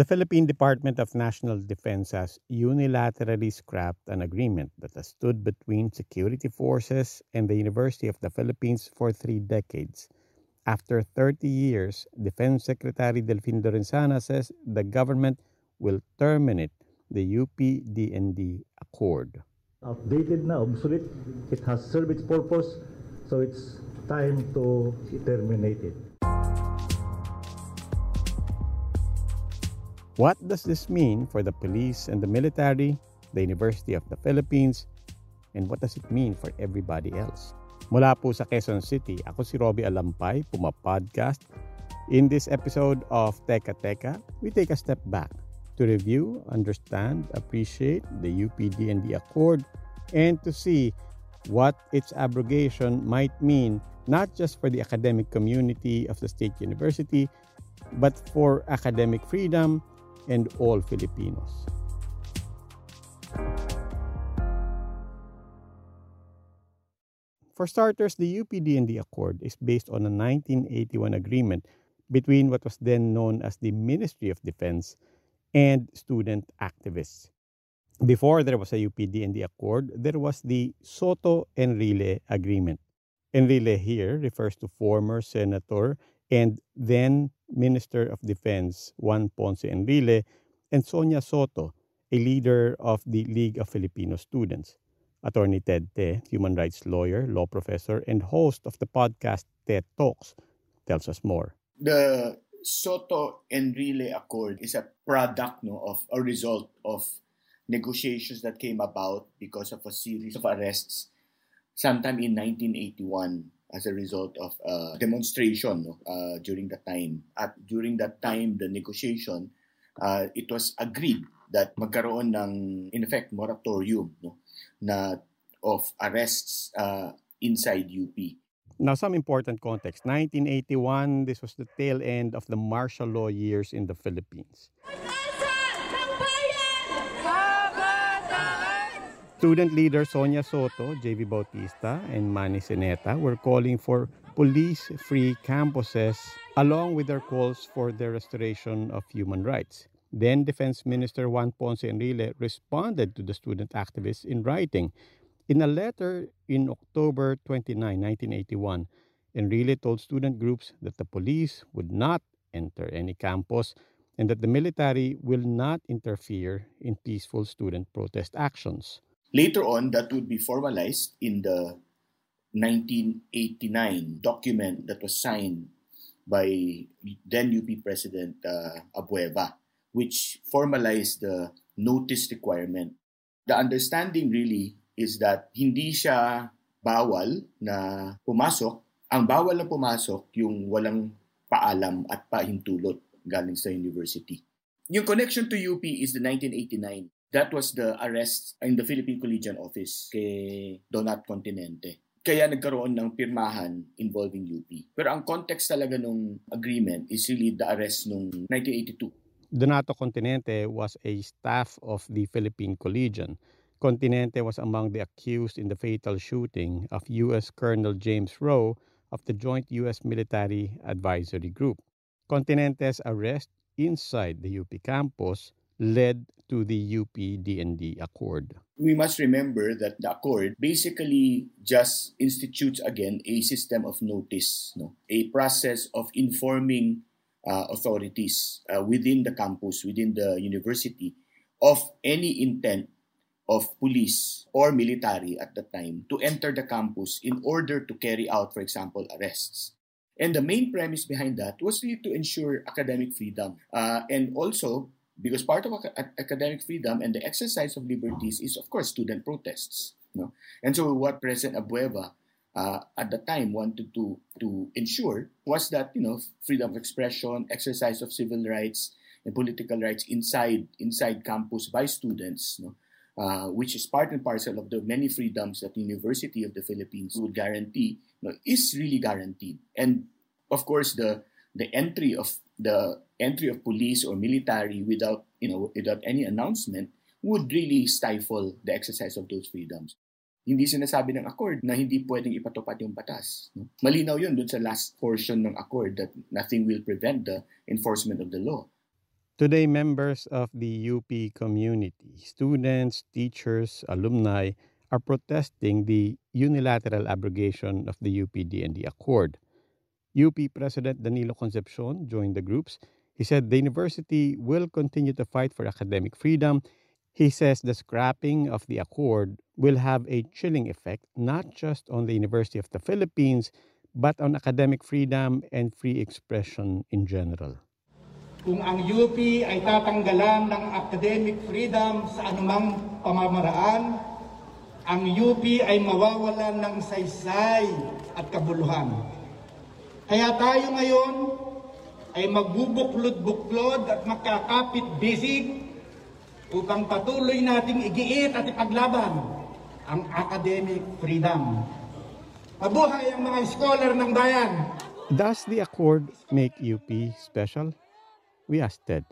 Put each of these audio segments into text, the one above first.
The Philippine Department of National Defense has unilaterally scrapped an agreement that has stood between security forces and the University of the Philippines for three decades. After 30 years, Defense Secretary Delfin Lorenzana says the government will terminate the UP-DND Accord. Outdated na, obsolete. It has served its purpose, so it's time to terminate it. What does this mean for the police and the military, the University of the Philippines, and what does it mean for everybody else? Mula po sa Quezon City, ako si Robbie Alampay, Puma Podcast. In this episode of Teka Teka, we take a step back to review, understand, appreciate the UPD and the Accord, and to see what its abrogation might mean not just for the academic community of the state university, but for academic freedom and all Filipinos. For starters, the UP-DND Accord is based on a 1981 agreement between what was then known as the Ministry of Defense and student activists. Before there was a UP-DND Accord, there was the Soto-Enrile Agreement. Enrile here refers to former Senator and then Minister of Defense Juan Ponce Enrile and Sonia Soto, a leader of the League of Filipino Students. Attorney Ted Te, human rights lawyer, law professor, and host of the podcast TED Talks, tells us more. The Soto Enrile Accord is a product no, of a result of negotiations that came about because of a series of arrests sometime in 1981 as a result of a demonstration no, uh, during that time. At during that time, the negotiation, uh, it was agreed that magkaroon ng, in effect, moratorium no, na of arrests uh, inside UP. Now, some important context. 1981, this was the tail end of the martial law years in the Philippines. Student leader Sonia Soto, JV Bautista, and Manny Seneta were calling for police-free campuses along with their calls for the restoration of human rights. Then Defense Minister Juan Ponce Enrile responded to the student activists in writing. In a letter in October 29, 1981, Enrile told student groups that the police would not enter any campus and that the military will not interfere in peaceful student protest actions. Later on, that would be formalized in the 1989 document that was signed by then UP President uh, Abueva, which formalized the notice requirement. The understanding really is that hindi siya bawal na pumasok. Ang bawal na pumasok yung walang paalam at pahintulot galing sa university. Yung connection to UP is the 1989 That was the arrest in the Philippine Collegian Office kay Donat Continente. Kaya nagkaroon ng pirmahan involving UP. Pero ang context talaga nung agreement is really the arrest nung 1982. Donato Continente was a staff of the Philippine Collegian. Continente was among the accused in the fatal shooting of U.S. Colonel James Rowe of the Joint U.S. Military Advisory Group. Continente's arrest inside the UP campus led to the UP DND Accord. We must remember that the Accord basically just institutes again a system of notice, no? a process of informing uh, authorities uh, within the campus, within the university, of any intent of police or military at the time to enter the campus in order to carry out, for example, arrests. And the main premise behind that was really to ensure academic freedom. Uh, and also, because part of ac- academic freedom and the exercise of liberties is, of course, student protests. You know? And so, what President Abueva uh, at the time wanted to, to ensure was that, you know, freedom of expression, exercise of civil rights, and political rights inside inside campus by students, you know, uh, which is part and parcel of the many freedoms that the University of the Philippines would guarantee, you know, is really guaranteed. And of course, the the entry of the entry of police or military without you know without any announcement would really stifle the exercise of those freedoms. Hindi sinasabi ng accord na hindi pwedeng ipatupad yung batas. Malinaw yun dun sa last portion ng accord that nothing will prevent the enforcement of the law. Today, members of the UP community, students, teachers, alumni, are protesting the unilateral abrogation of the UPD&D Accord. UP President Danilo Concepcion joined the groups. He said the university will continue to fight for academic freedom. He says the scrapping of the accord will have a chilling effect not just on the University of the Philippines, but on academic freedom and free expression in general. kung ang UP ay tatanggalan ng academic freedom sa anumang pamamaraan, ang UP ay mawawalan ng saysay at kabuluhan. Kaya tayo ngayon ay magbubuklod-buklod at magkakapit-bisig upang patuloy nating igiit at ipaglaban ang academic freedom. Mabuhay ang mga scholar ng bayan! Does the accord make UP special? We asked Ted.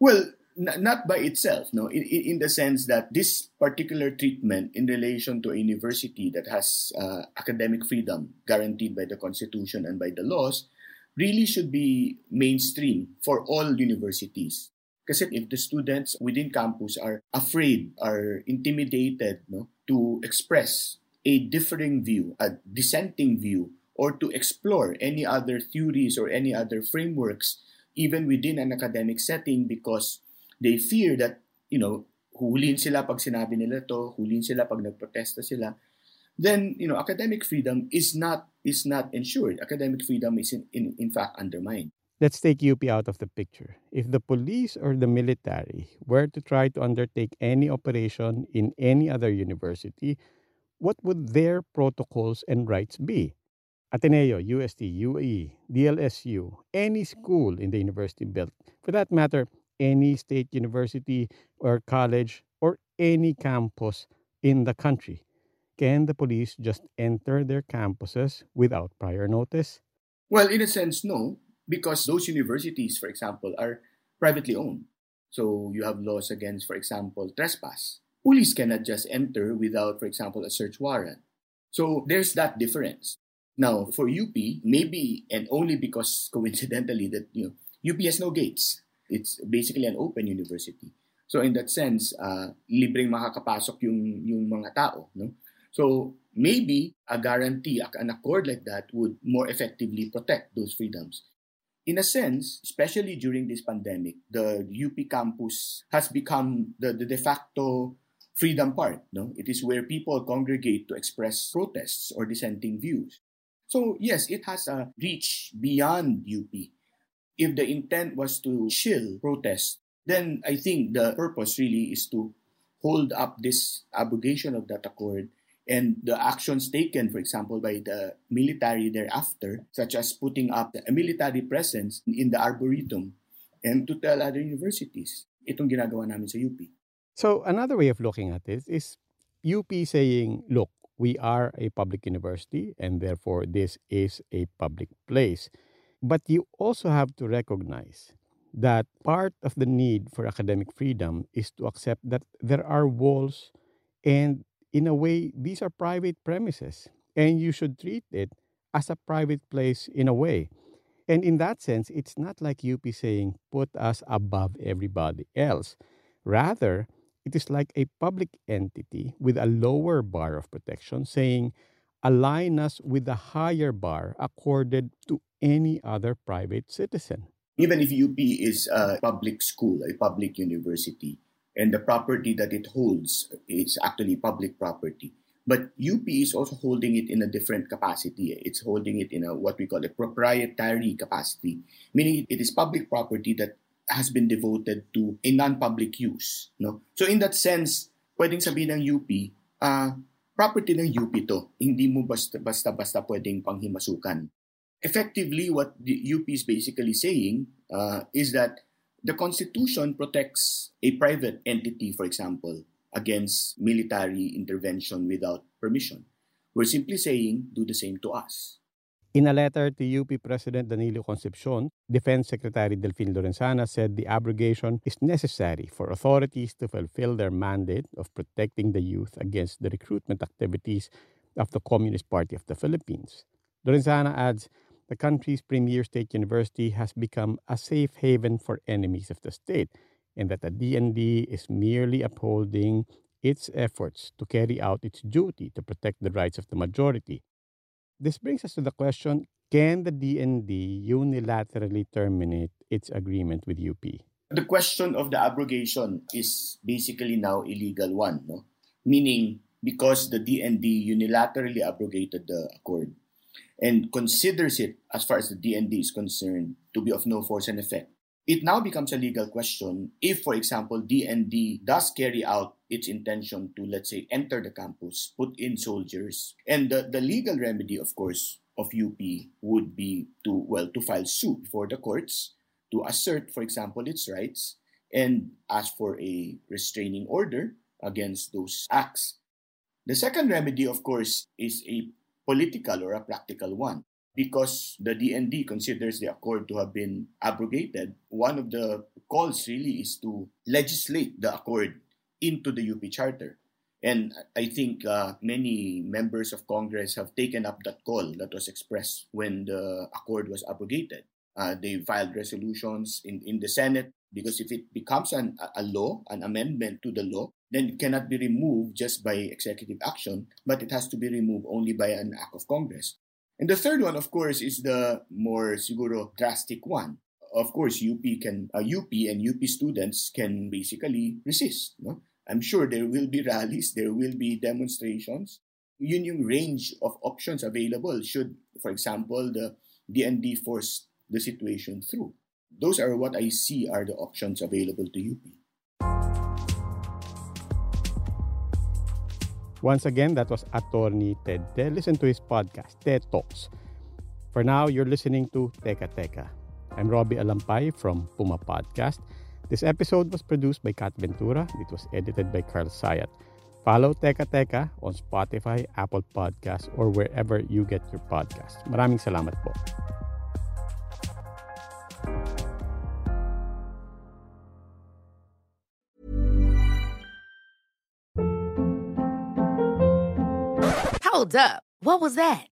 Well, not by itself, no. In, in, the sense that this particular treatment in relation to a university that has uh, academic freedom guaranteed by the Constitution and by the laws really should be mainstream for all universities. Because if the students within campus are afraid, are intimidated no, to express a differing view, a dissenting view, or to explore any other theories or any other frameworks even within an academic setting because they fear that, you know, hulin sila pag sinabi nila to, hulin sila pag nagprotesta sila, then, you know, academic freedom is not is not ensured. Academic freedom is in, in, in fact undermined. Let's take UP out of the picture. If the police or the military were to try to undertake any operation in any other university, what would their protocols and rights be? Ateneo, UST, UAE, DLSU, any school in the university belt, for that matter, any state university or college or any campus in the country. Can the police just enter their campuses without prior notice? Well, in a sense, no, because those universities, for example, are privately owned. So you have laws against, for example, trespass. Police cannot just enter without, for example, a search warrant. So there's that difference. Now, for UP, maybe and only because coincidentally that you know UP has no gates. It's basically an open university. So in that sense, uh, libreng makakapasok yung yung mga tao, no? So maybe a guarantee, an accord like that would more effectively protect those freedoms. In a sense, especially during this pandemic, the UP campus has become the, the de facto freedom park. No, it is where people congregate to express protests or dissenting views. So, yes, it has a reach beyond UP. If the intent was to chill protest, then I think the purpose really is to hold up this abrogation of that accord and the actions taken, for example, by the military thereafter, such as putting up a military presence in the arboretum and to tell other universities, itong ginagawa namin sa UP. So another way of looking at this is UP saying, look, we are a public university and therefore this is a public place. But you also have to recognize that part of the need for academic freedom is to accept that there are walls and in a way these are private premises and you should treat it as a private place in a way. And in that sense, it's not like UP saying put us above everybody else. Rather, it is like a public entity with a lower bar of protection saying, align us with the higher bar accorded to any other private citizen. Even if UP is a public school, a public university, and the property that it holds is actually public property, But UP is also holding it in a different capacity. It's holding it in a what we call a proprietary capacity, meaning it is public property that has been devoted to a non-public use. No? So in that sense, pwedeng sabihin ng UP, uh, property ng UP to. Hindi mo basta-basta pwedeng panghimasukan. Effectively, what the UP is basically saying uh, is that the Constitution protects a private entity, for example, against military intervention without permission. We're simply saying, do the same to us. In a letter to UP President Danilo Concepcion, Defense Secretary Delfin Lorenzana said the abrogation is necessary for authorities to fulfill their mandate of protecting the youth against the recruitment activities of the Communist Party of the Philippines. Lorenzana adds the country's premier state university has become a safe haven for enemies of the state and that the DND is merely upholding its efforts to carry out its duty to protect the rights of the majority. This brings us to the question can the DND unilaterally terminate its agreement with UP? The question of the abrogation is basically now illegal one, no? meaning because the DND unilaterally abrogated the accord and considers it, as far as the DND is concerned, to be of no force and effect it now becomes a legal question if, for example, DND does carry out its intention to, let's say, enter the campus, put in soldiers. And the, the legal remedy, of course, of UP would be to, well, to file suit before the courts, to assert, for example, its rights, and ask for a restraining order against those acts. The second remedy, of course, is a political or a practical one because the DND considers the accord to have been abrogated, one of the calls really is to legislate the accord into the UP Charter. And I think uh, many members of Congress have taken up that call that was expressed when the accord was abrogated. Uh, they filed resolutions in, in the Senate because if it becomes an, a law, an amendment to the law, then it cannot be removed just by executive action, but it has to be removed only by an act of Congress. And the third one, of course, is the more siguro drastic one. Of course, UP can uh, UP and UP students can basically resist. No? I'm sure there will be rallies, there will be demonstrations. Yun yung range of options available should, for example, the DND force the situation through. Those are what I see are the options available to UP. Once again, that was attorney Ted Te. Listen to his podcast, TED Talks. For now, you're listening to Teka Teka. I'm Robbie Alampay from Puma Podcast. This episode was produced by Kat Ventura. It was edited by Carl Sayat. Follow Teka Teka on Spotify, Apple Podcasts, or wherever you get your podcasts. Maraming salamat po. Hold up. What was that?